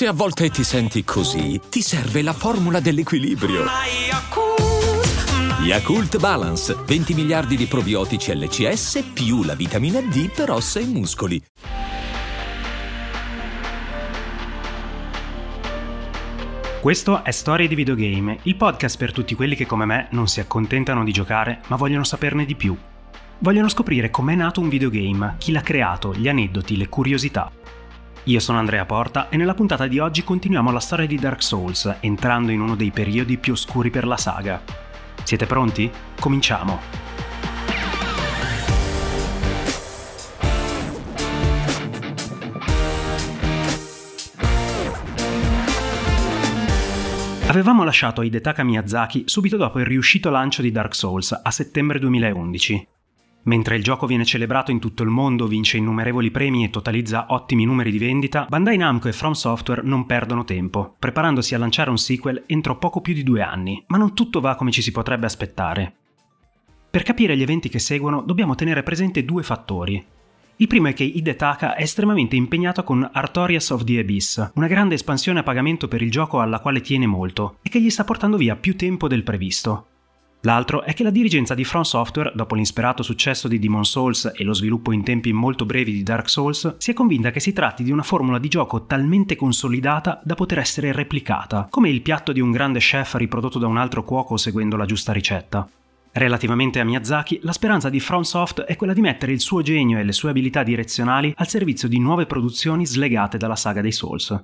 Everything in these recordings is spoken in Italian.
Se a volte ti senti così, ti serve la formula dell'equilibrio. Yakult Balance, 20 miliardi di probiotici LCS più la vitamina D per ossa e muscoli. Questo è Storie di Videogame, il podcast per tutti quelli che come me non si accontentano di giocare, ma vogliono saperne di più. Vogliono scoprire com'è nato un videogame, chi l'ha creato, gli aneddoti, le curiosità. Io sono Andrea Porta e nella puntata di oggi continuiamo la storia di Dark Souls, entrando in uno dei periodi più oscuri per la saga. Siete pronti? Cominciamo! Avevamo lasciato Hidetaka Miyazaki subito dopo il riuscito lancio di Dark Souls a settembre 2011. Mentre il gioco viene celebrato in tutto il mondo, vince innumerevoli premi e totalizza ottimi numeri di vendita, Bandai Namco e From Software non perdono tempo, preparandosi a lanciare un sequel entro poco più di due anni, ma non tutto va come ci si potrebbe aspettare. Per capire gli eventi che seguono dobbiamo tenere presente due fattori. Il primo è che Hidetaka è estremamente impegnato con Artorias of the Abyss, una grande espansione a pagamento per il gioco alla quale tiene molto e che gli sta portando via più tempo del previsto. L'altro è che la dirigenza di From Software, dopo l'insperato successo di Demon Souls e lo sviluppo in tempi molto brevi di Dark Souls, si è convinta che si tratti di una formula di gioco talmente consolidata da poter essere replicata, come il piatto di un grande chef riprodotto da un altro cuoco seguendo la giusta ricetta. Relativamente a Miyazaki, la speranza di FromSoft è quella di mettere il suo genio e le sue abilità direzionali al servizio di nuove produzioni slegate dalla saga dei Souls.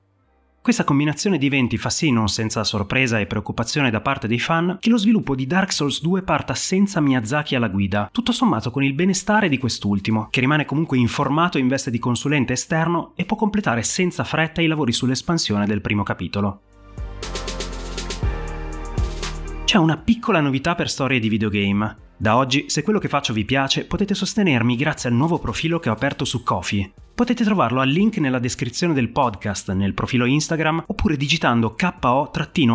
Questa combinazione di eventi fa sì, non senza sorpresa e preoccupazione da parte dei fan, che lo sviluppo di Dark Souls 2 parta senza Miyazaki alla guida, tutto sommato con il benestare di quest'ultimo, che rimane comunque informato in veste di consulente esterno e può completare senza fretta i lavori sull'espansione del primo capitolo. C'è una piccola novità per storie di videogame. Da oggi, se quello che faccio vi piace, potete sostenermi grazie al nuovo profilo che ho aperto su Kofi. Potete trovarlo al link nella descrizione del podcast, nel profilo Instagram, oppure digitando ko-fi.com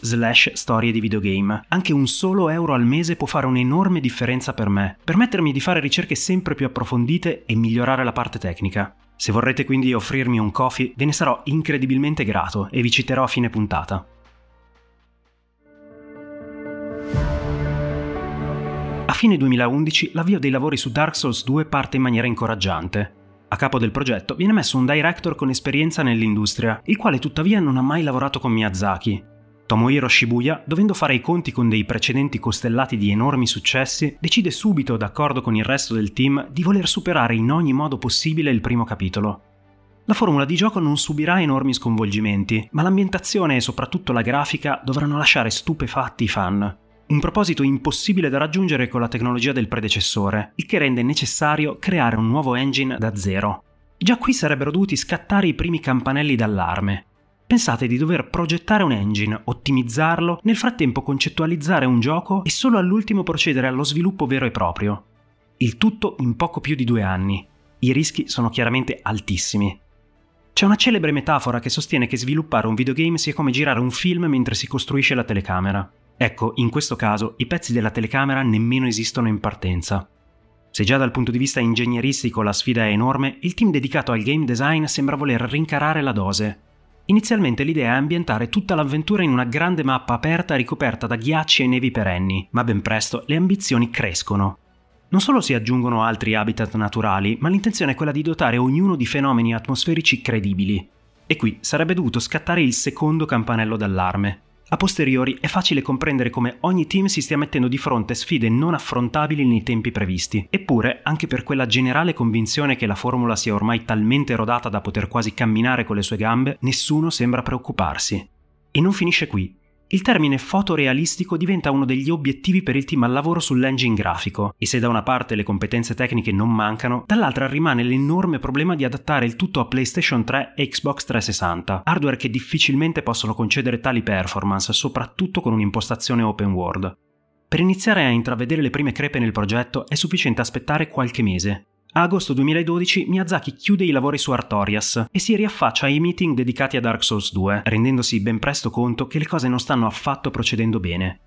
slash storie di videogame. Anche un solo euro al mese può fare un'enorme differenza per me, permettermi di fare ricerche sempre più approfondite e migliorare la parte tecnica. Se vorrete quindi offrirmi un coffee, ve ne sarò incredibilmente grato e vi citerò a fine puntata. Fine 2011 l'avvio dei lavori su Dark Souls 2 parte in maniera incoraggiante. A capo del progetto viene messo un director con esperienza nell'industria, il quale tuttavia non ha mai lavorato con Miyazaki. Tomohiro Shibuya, dovendo fare i conti con dei precedenti costellati di enormi successi, decide subito, d'accordo con il resto del team, di voler superare in ogni modo possibile il primo capitolo. La formula di gioco non subirà enormi sconvolgimenti, ma l'ambientazione e soprattutto la grafica dovranno lasciare stupefatti i fan. Un proposito impossibile da raggiungere con la tecnologia del predecessore, il che rende necessario creare un nuovo engine da zero. Già qui sarebbero dovuti scattare i primi campanelli d'allarme. Pensate di dover progettare un engine, ottimizzarlo, nel frattempo concettualizzare un gioco e solo all'ultimo procedere allo sviluppo vero e proprio. Il tutto in poco più di due anni. I rischi sono chiaramente altissimi. C'è una celebre metafora che sostiene che sviluppare un videogame sia come girare un film mentre si costruisce la telecamera. Ecco, in questo caso i pezzi della telecamera nemmeno esistono in partenza. Se già dal punto di vista ingegneristico la sfida è enorme, il team dedicato al game design sembra voler rincarare la dose. Inizialmente l'idea è ambientare tutta l'avventura in una grande mappa aperta ricoperta da ghiacci e nevi perenni, ma ben presto le ambizioni crescono. Non solo si aggiungono altri habitat naturali, ma l'intenzione è quella di dotare ognuno di fenomeni atmosferici credibili. E qui sarebbe dovuto scattare il secondo campanello d'allarme. A posteriori è facile comprendere come ogni team si stia mettendo di fronte sfide non affrontabili nei tempi previsti, eppure anche per quella generale convinzione che la formula sia ormai talmente rodata da poter quasi camminare con le sue gambe, nessuno sembra preoccuparsi. E non finisce qui. Il termine fotorealistico diventa uno degli obiettivi per il team al lavoro sull'engine grafico, e se da una parte le competenze tecniche non mancano, dall'altra rimane l'enorme problema di adattare il tutto a PlayStation 3 e Xbox 360, hardware che difficilmente possono concedere tali performance, soprattutto con un'impostazione open world. Per iniziare a intravedere le prime crepe nel progetto è sufficiente aspettare qualche mese, a agosto 2012 Miyazaki chiude i lavori su Artorias e si riaffaccia ai meeting dedicati a Dark Souls 2, rendendosi ben presto conto che le cose non stanno affatto procedendo bene.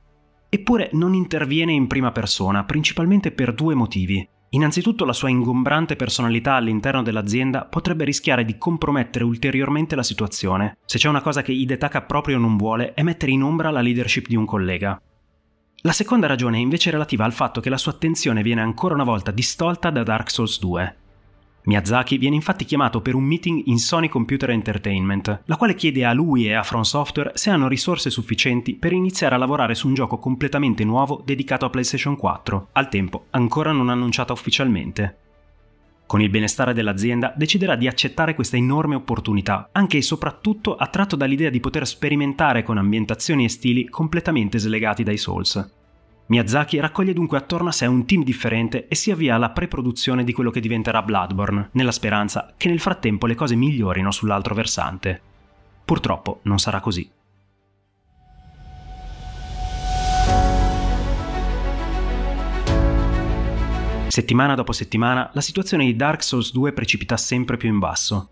Eppure non interviene in prima persona, principalmente per due motivi. Innanzitutto la sua ingombrante personalità all'interno dell'azienda potrebbe rischiare di compromettere ulteriormente la situazione. Se c'è una cosa che Hidetaka proprio non vuole è mettere in ombra la leadership di un collega. La seconda ragione è invece relativa al fatto che la sua attenzione viene ancora una volta distolta da Dark Souls 2. Miyazaki viene infatti chiamato per un meeting in Sony Computer Entertainment, la quale chiede a lui e a From Software se hanno risorse sufficienti per iniziare a lavorare su un gioco completamente nuovo dedicato a PlayStation 4, al tempo ancora non annunciata ufficialmente. Con il benestare dell'azienda deciderà di accettare questa enorme opportunità, anche e soprattutto attratto dall'idea di poter sperimentare con ambientazioni e stili completamente slegati dai Souls. Miyazaki raccoglie dunque attorno a sé un team differente e si avvia alla pre-produzione di quello che diventerà Bloodborne, nella speranza che nel frattempo le cose migliorino sull'altro versante. Purtroppo non sarà così. Settimana dopo settimana, la situazione di Dark Souls 2 precipita sempre più in basso.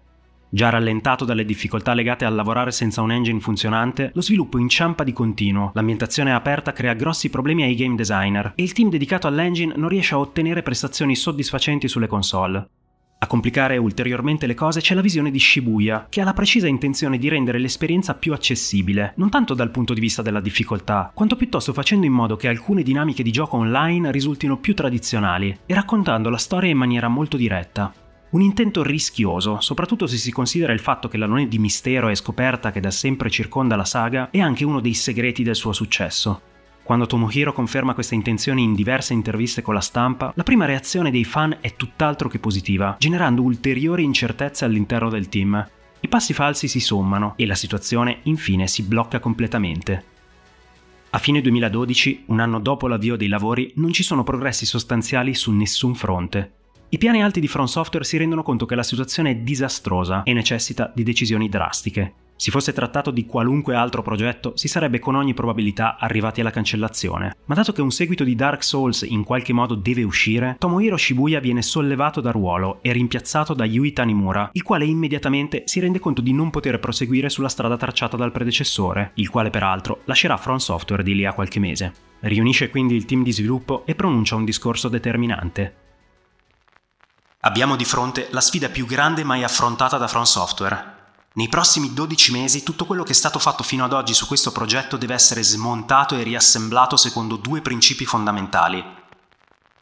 Già rallentato dalle difficoltà legate a lavorare senza un engine funzionante, lo sviluppo inciampa di continuo, l'ambientazione aperta crea grossi problemi ai game designer e il team dedicato all'engine non riesce a ottenere prestazioni soddisfacenti sulle console. A complicare ulteriormente le cose c'è la visione di Shibuya, che ha la precisa intenzione di rendere l'esperienza più accessibile, non tanto dal punto di vista della difficoltà, quanto piuttosto facendo in modo che alcune dinamiche di gioco online risultino più tradizionali e raccontando la storia in maniera molto diretta. Un intento rischioso, soprattutto se si considera il fatto che l'anone di mistero e scoperta che da sempre circonda la saga è anche uno dei segreti del suo successo. Quando Tomohiro conferma queste intenzioni in diverse interviste con la stampa, la prima reazione dei fan è tutt'altro che positiva, generando ulteriori incertezze all'interno del team. I passi falsi si sommano e la situazione infine si blocca completamente. A fine 2012, un anno dopo l'avvio dei lavori, non ci sono progressi sostanziali su nessun fronte. I piani alti di From Software si rendono conto che la situazione è disastrosa e necessita di decisioni drastiche. Si fosse trattato di qualunque altro progetto, si sarebbe con ogni probabilità arrivati alla cancellazione. Ma dato che un seguito di Dark Souls in qualche modo deve uscire, Tomohiro Shibuya viene sollevato da ruolo e rimpiazzato da Yui Tanimura, il quale immediatamente si rende conto di non poter proseguire sulla strada tracciata dal predecessore, il quale peraltro lascerà From Software di lì a qualche mese. Riunisce quindi il team di sviluppo e pronuncia un discorso determinante. Abbiamo di fronte la sfida più grande mai affrontata da From Software. Nei prossimi 12 mesi tutto quello che è stato fatto fino ad oggi su questo progetto deve essere smontato e riassemblato secondo due principi fondamentali.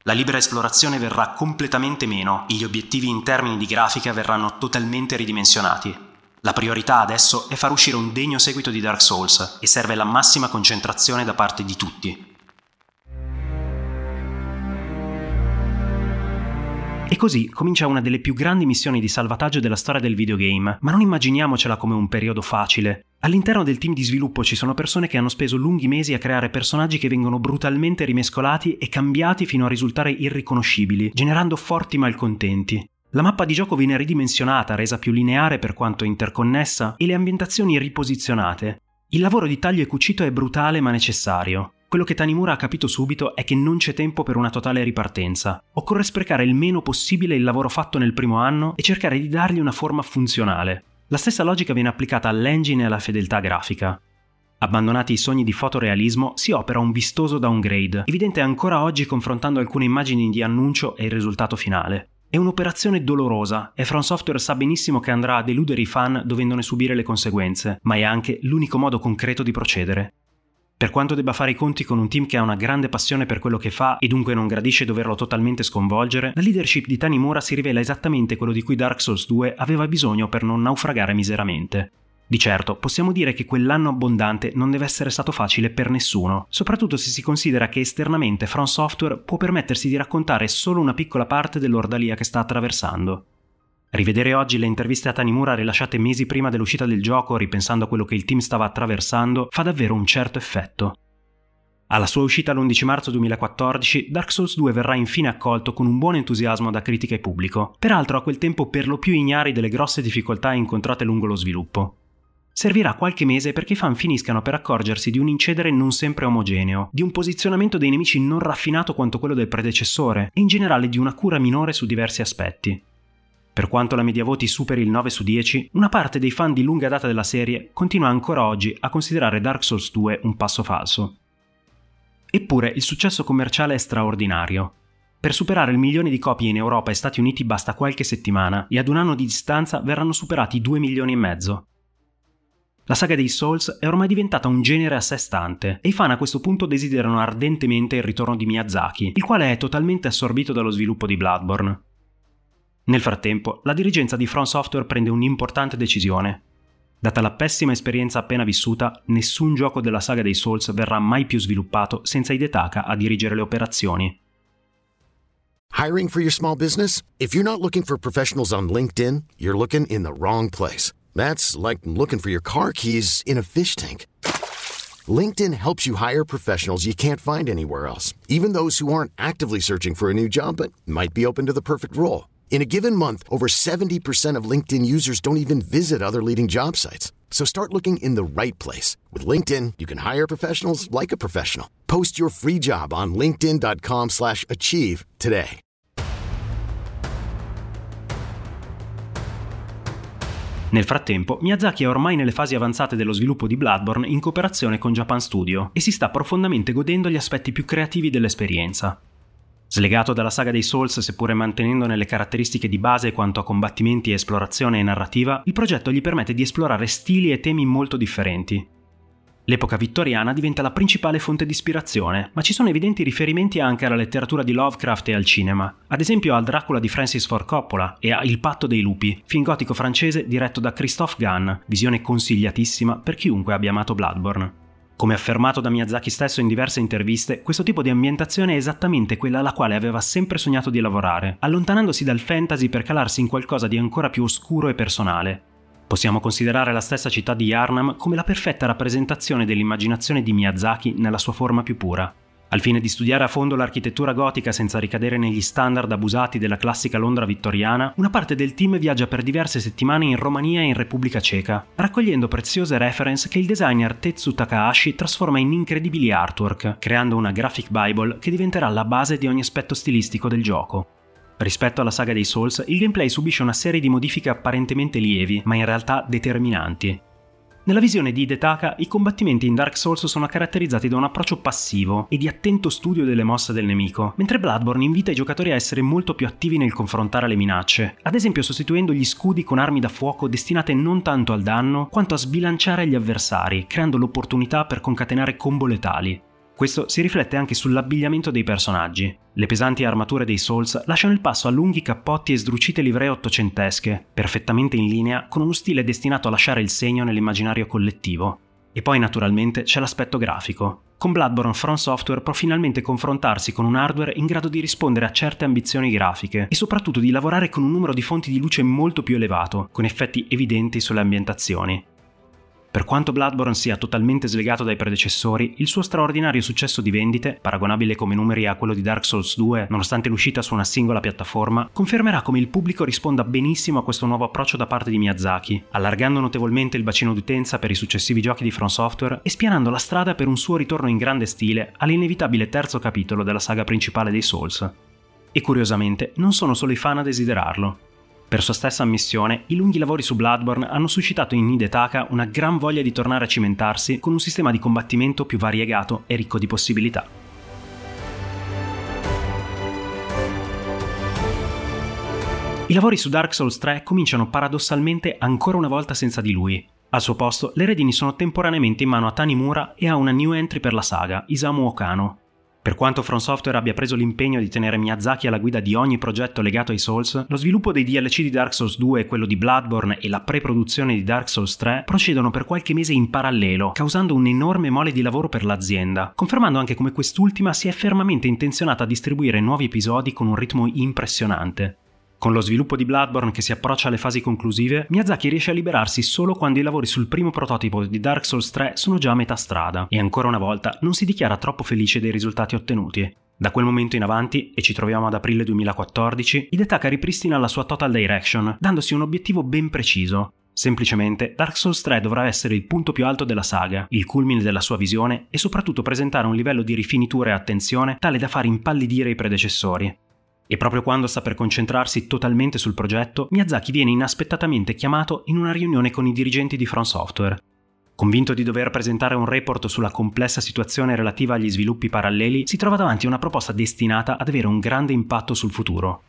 La libera esplorazione verrà completamente meno gli obiettivi in termini di grafica verranno totalmente ridimensionati. La priorità adesso è far uscire un degno seguito di Dark Souls e serve la massima concentrazione da parte di tutti. E così comincia una delle più grandi missioni di salvataggio della storia del videogame, ma non immaginiamocela come un periodo facile. All'interno del team di sviluppo ci sono persone che hanno speso lunghi mesi a creare personaggi che vengono brutalmente rimescolati e cambiati fino a risultare irriconoscibili, generando forti malcontenti. La mappa di gioco viene ridimensionata, resa più lineare per quanto interconnessa, e le ambientazioni riposizionate. Il lavoro di taglio e cucito è brutale ma necessario. Quello che Tanimura ha capito subito è che non c'è tempo per una totale ripartenza. Occorre sprecare il meno possibile il lavoro fatto nel primo anno e cercare di dargli una forma funzionale. La stessa logica viene applicata all'engine e alla fedeltà grafica. Abbandonati i sogni di fotorealismo, si opera un vistoso downgrade, evidente ancora oggi confrontando alcune immagini di annuncio e il risultato finale. È un'operazione dolorosa e From Software sa benissimo che andrà a deludere i fan dovendone subire le conseguenze, ma è anche l'unico modo concreto di procedere. Per quanto debba fare i conti con un team che ha una grande passione per quello che fa e dunque non gradisce doverlo totalmente sconvolgere, la leadership di Tanimura si rivela esattamente quello di cui Dark Souls 2 aveva bisogno per non naufragare miseramente. Di certo, possiamo dire che quell'anno abbondante non deve essere stato facile per nessuno, soprattutto se si considera che esternamente From Software può permettersi di raccontare solo una piccola parte dell'ordalia che sta attraversando. Rivedere oggi le interviste a Tanimura rilasciate mesi prima dell'uscita del gioco, ripensando a quello che il team stava attraversando, fa davvero un certo effetto. Alla sua uscita l'11 marzo 2014, Dark Souls 2 verrà infine accolto con un buon entusiasmo da critica e pubblico, peraltro a quel tempo per lo più ignari delle grosse difficoltà incontrate lungo lo sviluppo. Servirà qualche mese perché i fan finiscano per accorgersi di un incedere non sempre omogeneo, di un posizionamento dei nemici non raffinato quanto quello del predecessore e in generale di una cura minore su diversi aspetti. Per quanto la media voti superi il 9 su 10, una parte dei fan di lunga data della serie continua ancora oggi a considerare Dark Souls 2 un passo falso. Eppure il successo commerciale è straordinario. Per superare il milione di copie in Europa e Stati Uniti basta qualche settimana e ad un anno di distanza verranno superati 2 milioni e mezzo. La saga dei Souls è ormai diventata un genere a sé stante e i fan a questo punto desiderano ardentemente il ritorno di Miyazaki, il quale è totalmente assorbito dallo sviluppo di Bloodborne. Nel frattempo, la dirigenza di From Software prende un'importante decisione. Data la pessima esperienza appena vissuta, nessun gioco della saga dei Souls verrà mai più sviluppato senza Hidetaka a dirigere le operazioni. Hiring for your small business? If you're not looking for professionals on LinkedIn, you're looking in the wrong place. That's like looking for your car keys in a fish tank. LinkedIn helps you hire professionals you can't find anywhere else, even those who aren't actively searching for a new job but might be open to the perfect role. In a given month, over 70% of LinkedIn users don't even visit other leading job sites. So start looking in the right place. With LinkedIn, you can hire professionals like a professional. Post your free job on linkedin.com slash achieve today. Nel frattempo, Miyazaki è ormai nelle fasi avanzate dello sviluppo di Bloodborne in cooperazione con Japan Studio e si sta profondamente godendo gli aspetti più creativi dell'esperienza. Slegato dalla saga dei Souls, seppure mantenendo nelle caratteristiche di base quanto a combattimenti, esplorazione e narrativa, il progetto gli permette di esplorare stili e temi molto differenti. L'epoca vittoriana diventa la principale fonte di ispirazione, ma ci sono evidenti riferimenti anche alla letteratura di Lovecraft e al cinema, ad esempio al Dracula di Francis Ford Coppola e a Il patto dei lupi, film gotico francese diretto da Christophe Gunn, visione consigliatissima per chiunque abbia amato Bloodborne. Come affermato da Miyazaki stesso in diverse interviste, questo tipo di ambientazione è esattamente quella alla quale aveva sempre sognato di lavorare, allontanandosi dal fantasy per calarsi in qualcosa di ancora più oscuro e personale. Possiamo considerare la stessa città di Yarnam come la perfetta rappresentazione dell'immaginazione di Miyazaki nella sua forma più pura. Al fine di studiare a fondo l'architettura gotica senza ricadere negli standard abusati della classica Londra vittoriana, una parte del team viaggia per diverse settimane in Romania e in Repubblica Ceca, raccogliendo preziose reference che il designer Tetsu Takahashi trasforma in incredibili artwork, creando una graphic bible che diventerà la base di ogni aspetto stilistico del gioco. Rispetto alla saga dei Souls, il gameplay subisce una serie di modifiche apparentemente lievi, ma in realtà determinanti, nella visione di Hidetaka, i combattimenti in Dark Souls sono caratterizzati da un approccio passivo e di attento studio delle mosse del nemico, mentre Bloodborne invita i giocatori a essere molto più attivi nel confrontare le minacce, ad esempio sostituendo gli scudi con armi da fuoco destinate non tanto al danno quanto a sbilanciare gli avversari, creando l'opportunità per concatenare combo letali. Questo si riflette anche sull'abbigliamento dei personaggi. Le pesanti armature dei Souls lasciano il passo a lunghi cappotti e sdrucite livree ottocentesche, perfettamente in linea con uno stile destinato a lasciare il segno nell'immaginario collettivo. E poi naturalmente c'è l'aspetto grafico. Con Bloodborne From Software può finalmente confrontarsi con un hardware in grado di rispondere a certe ambizioni grafiche e soprattutto di lavorare con un numero di fonti di luce molto più elevato, con effetti evidenti sulle ambientazioni. Per quanto Bloodborne sia totalmente slegato dai predecessori, il suo straordinario successo di vendite, paragonabile come numeri a quello di Dark Souls 2, nonostante l'uscita su una singola piattaforma, confermerà come il pubblico risponda benissimo a questo nuovo approccio da parte di Miyazaki, allargando notevolmente il bacino d'utenza per i successivi giochi di From Software e spianando la strada per un suo ritorno in grande stile all'inevitabile terzo capitolo della saga principale dei Souls. E curiosamente, non sono solo i fan a desiderarlo. Per sua stessa ammissione, i lunghi lavori su Bloodborne hanno suscitato in Hidetaka una gran voglia di tornare a cimentarsi con un sistema di combattimento più variegato e ricco di possibilità. I lavori su Dark Souls 3 cominciano paradossalmente ancora una volta senza di lui. Al suo posto, le redini sono temporaneamente in mano a Tanimura e a una new entry per la saga, Isamu Okano, per quanto From Software abbia preso l'impegno di tenere Miyazaki alla guida di ogni progetto legato ai Souls, lo sviluppo dei DLC di Dark Souls 2, quello di Bloodborne e la pre-produzione di Dark Souls 3 procedono per qualche mese in parallelo, causando un enorme mole di lavoro per l'azienda, confermando anche come quest'ultima sia fermamente intenzionata a distribuire nuovi episodi con un ritmo impressionante. Con lo sviluppo di Bloodborne che si approccia alle fasi conclusive, Miyazaki riesce a liberarsi solo quando i lavori sul primo prototipo di Dark Souls 3 sono già a metà strada e ancora una volta non si dichiara troppo felice dei risultati ottenuti. Da quel momento in avanti, e ci troviamo ad aprile 2014, Hidetaka ripristina la sua Total Direction, dandosi un obiettivo ben preciso. Semplicemente, Dark Souls 3 dovrà essere il punto più alto della saga, il culmine della sua visione e soprattutto presentare un livello di rifinitura e attenzione tale da far impallidire i predecessori. E proprio quando sta per concentrarsi totalmente sul progetto, Miyazaki viene inaspettatamente chiamato in una riunione con i dirigenti di From Software. Convinto di dover presentare un report sulla complessa situazione relativa agli sviluppi paralleli, si trova davanti a una proposta destinata ad avere un grande impatto sul futuro.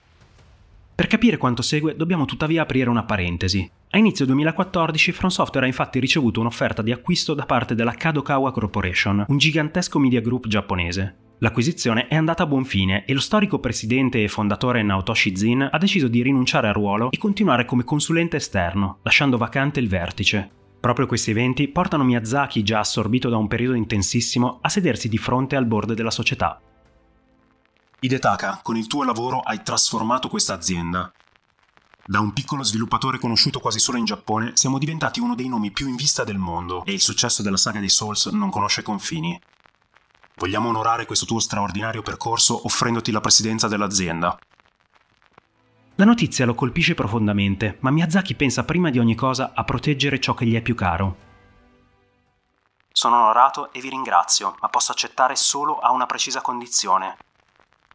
Per capire quanto segue dobbiamo tuttavia aprire una parentesi. A inizio 2014 From Software ha infatti ricevuto un'offerta di acquisto da parte della Kadokawa Corporation, un gigantesco media group giapponese. L'acquisizione è andata a buon fine e lo storico presidente e fondatore Naotoshi Zin ha deciso di rinunciare al ruolo e continuare come consulente esterno, lasciando vacante il vertice. Proprio questi eventi portano Miyazaki, già assorbito da un periodo intensissimo, a sedersi di fronte al board della società. Hidetaka, con il tuo lavoro hai trasformato questa azienda. Da un piccolo sviluppatore conosciuto quasi solo in Giappone, siamo diventati uno dei nomi più in vista del mondo e il successo della saga dei Souls non conosce confini. Vogliamo onorare questo tuo straordinario percorso offrendoti la presidenza dell'azienda. La notizia lo colpisce profondamente, ma Miyazaki pensa prima di ogni cosa a proteggere ciò che gli è più caro. Sono onorato e vi ringrazio, ma posso accettare solo a una precisa condizione.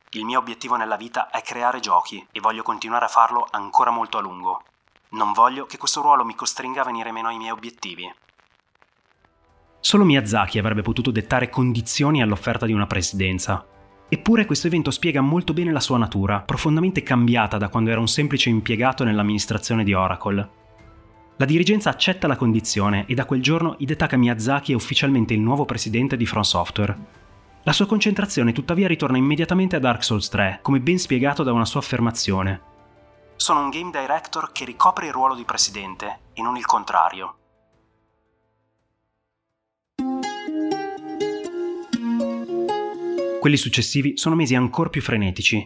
Il mio obiettivo nella vita è creare giochi e voglio continuare a farlo ancora molto a lungo. Non voglio che questo ruolo mi costringa a venire meno ai miei obiettivi. Solo Miyazaki avrebbe potuto dettare condizioni all'offerta di una presidenza, Eppure questo evento spiega molto bene la sua natura, profondamente cambiata da quando era un semplice impiegato nell'amministrazione di Oracle. La dirigenza accetta la condizione e da quel giorno Hidetaka Miyazaki è ufficialmente il nuovo presidente di From Software. La sua concentrazione tuttavia ritorna immediatamente a Dark Souls 3, come ben spiegato da una sua affermazione. Sono un game director che ricopre il ruolo di presidente e non il contrario. Quelli successivi sono mesi ancora più frenetici.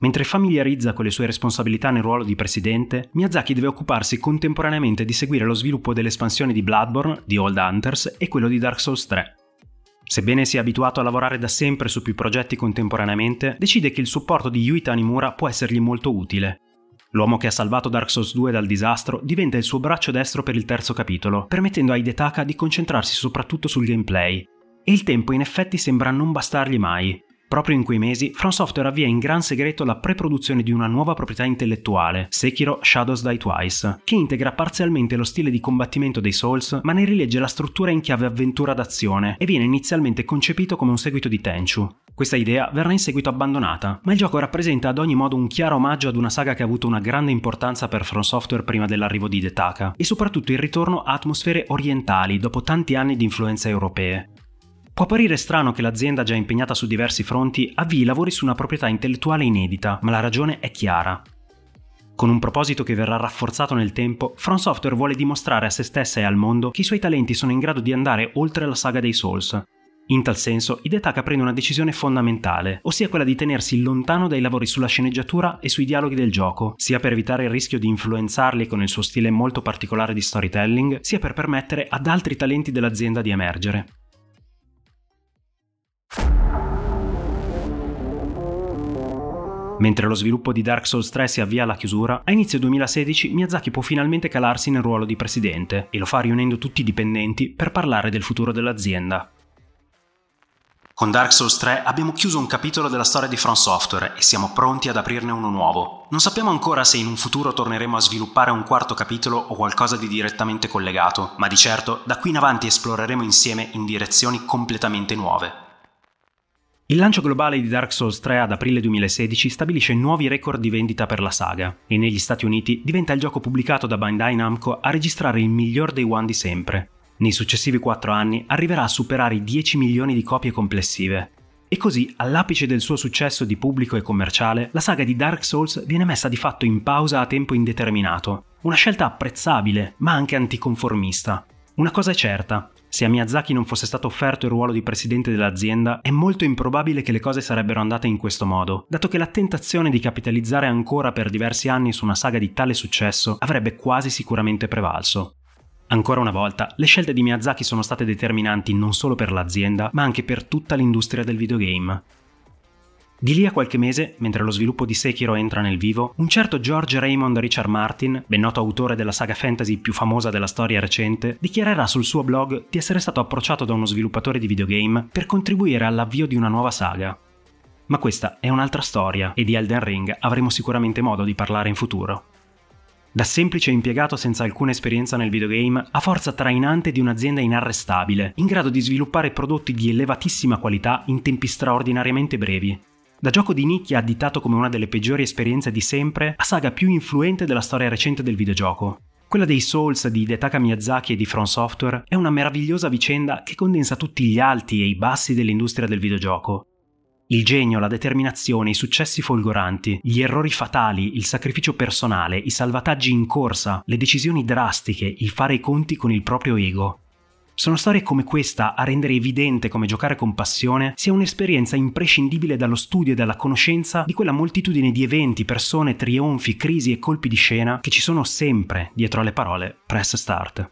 Mentre familiarizza con le sue responsabilità nel ruolo di presidente, Miyazaki deve occuparsi contemporaneamente di seguire lo sviluppo dell'espansione di Bloodborne, di Old Hunters e quello di Dark Souls 3. Sebbene sia abituato a lavorare da sempre su più progetti contemporaneamente, decide che il supporto di Yui Tanimura può essergli molto utile. L'uomo che ha salvato Dark Souls 2 dal disastro diventa il suo braccio destro per il terzo capitolo, permettendo a Hidetaka di concentrarsi soprattutto sul gameplay, e il tempo in effetti sembra non bastargli mai. Proprio in quei mesi, From Software avvia in gran segreto la pre-produzione di una nuova proprietà intellettuale, Sekiro Shadows Die Twice, che integra parzialmente lo stile di combattimento dei Souls, ma ne rilegge la struttura in chiave avventura d'azione e viene inizialmente concepito come un seguito di Tenchu. Questa idea verrà in seguito abbandonata, ma il gioco rappresenta ad ogni modo un chiaro omaggio ad una saga che ha avuto una grande importanza per From Software prima dell'arrivo di Detaka, e soprattutto il ritorno a atmosfere orientali dopo tanti anni di influenze europee. Può apparire strano che l'azienda già impegnata su diversi fronti avvii lavori su una proprietà intellettuale inedita, ma la ragione è chiara. Con un proposito che verrà rafforzato nel tempo, From Software vuole dimostrare a se stessa e al mondo che i suoi talenti sono in grado di andare oltre la saga dei Souls. In tal senso, Hidetaka prende una decisione fondamentale, ossia quella di tenersi lontano dai lavori sulla sceneggiatura e sui dialoghi del gioco, sia per evitare il rischio di influenzarli con il suo stile molto particolare di storytelling, sia per permettere ad altri talenti dell'azienda di emergere. Mentre lo sviluppo di Dark Souls 3 si avvia alla chiusura, a inizio 2016 Miyazaki può finalmente calarsi nel ruolo di presidente e lo fa riunendo tutti i dipendenti per parlare del futuro dell'azienda. Con Dark Souls 3 abbiamo chiuso un capitolo della storia di From Software e siamo pronti ad aprirne uno nuovo. Non sappiamo ancora se in un futuro torneremo a sviluppare un quarto capitolo o qualcosa di direttamente collegato, ma di certo da qui in avanti esploreremo insieme in direzioni completamente nuove. Il lancio globale di Dark Souls 3 ad aprile 2016 stabilisce nuovi record di vendita per la saga e negli Stati Uniti diventa il gioco pubblicato da Bandai Namco a registrare il miglior dei one di sempre. Nei successivi 4 anni arriverà a superare i 10 milioni di copie complessive. E così, all'apice del suo successo di pubblico e commerciale, la saga di Dark Souls viene messa di fatto in pausa a tempo indeterminato. Una scelta apprezzabile, ma anche anticonformista. Una cosa è certa, se a Miyazaki non fosse stato offerto il ruolo di presidente dell'azienda, è molto improbabile che le cose sarebbero andate in questo modo, dato che la tentazione di capitalizzare ancora per diversi anni su una saga di tale successo avrebbe quasi sicuramente prevalso. Ancora una volta, le scelte di Miyazaki sono state determinanti non solo per l'azienda, ma anche per tutta l'industria del videogame. Di lì a qualche mese, mentre lo sviluppo di Sekiro entra nel vivo, un certo George Raymond Richard Martin, ben noto autore della saga fantasy più famosa della storia recente, dichiarerà sul suo blog di essere stato approcciato da uno sviluppatore di videogame per contribuire all'avvio di una nuova saga. Ma questa è un'altra storia e di Elden Ring avremo sicuramente modo di parlare in futuro. Da semplice impiegato senza alcuna esperienza nel videogame a forza trainante di un'azienda inarrestabile, in grado di sviluppare prodotti di elevatissima qualità in tempi straordinariamente brevi. Da gioco di nicchia additato come una delle peggiori esperienze di sempre a saga più influente della storia recente del videogioco. Quella dei Souls di Hidetaka Miyazaki e di From Software è una meravigliosa vicenda che condensa tutti gli alti e i bassi dell'industria del videogioco, il genio, la determinazione, i successi folgoranti, gli errori fatali, il sacrificio personale, i salvataggi in corsa, le decisioni drastiche, il fare i conti con il proprio ego. Sono storie come questa a rendere evidente come giocare con passione sia un'esperienza imprescindibile dallo studio e dalla conoscenza di quella moltitudine di eventi, persone, trionfi, crisi e colpi di scena che ci sono sempre dietro alle parole Press Start.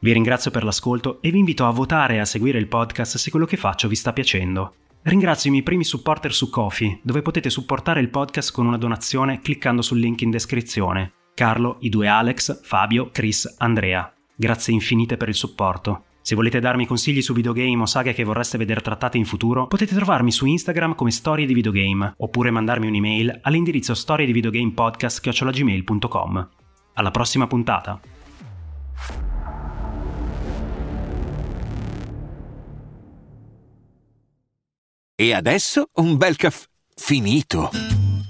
Vi ringrazio per l'ascolto e vi invito a votare e a seguire il podcast se quello che faccio vi sta piacendo. Ringrazio i miei primi supporter su Kofi, dove potete supportare il podcast con una donazione cliccando sul link in descrizione. Carlo, i due Alex, Fabio, Chris, Andrea. Grazie infinite per il supporto. Se volete darmi consigli su videogame o saghe che vorreste vedere trattate in futuro, potete trovarmi su Instagram come Storie di Videogame, oppure mandarmi un'email all'indirizzo storiedivideogamepodcast.gmail.com. Alla prossima puntata! E adesso un bel caffè finito.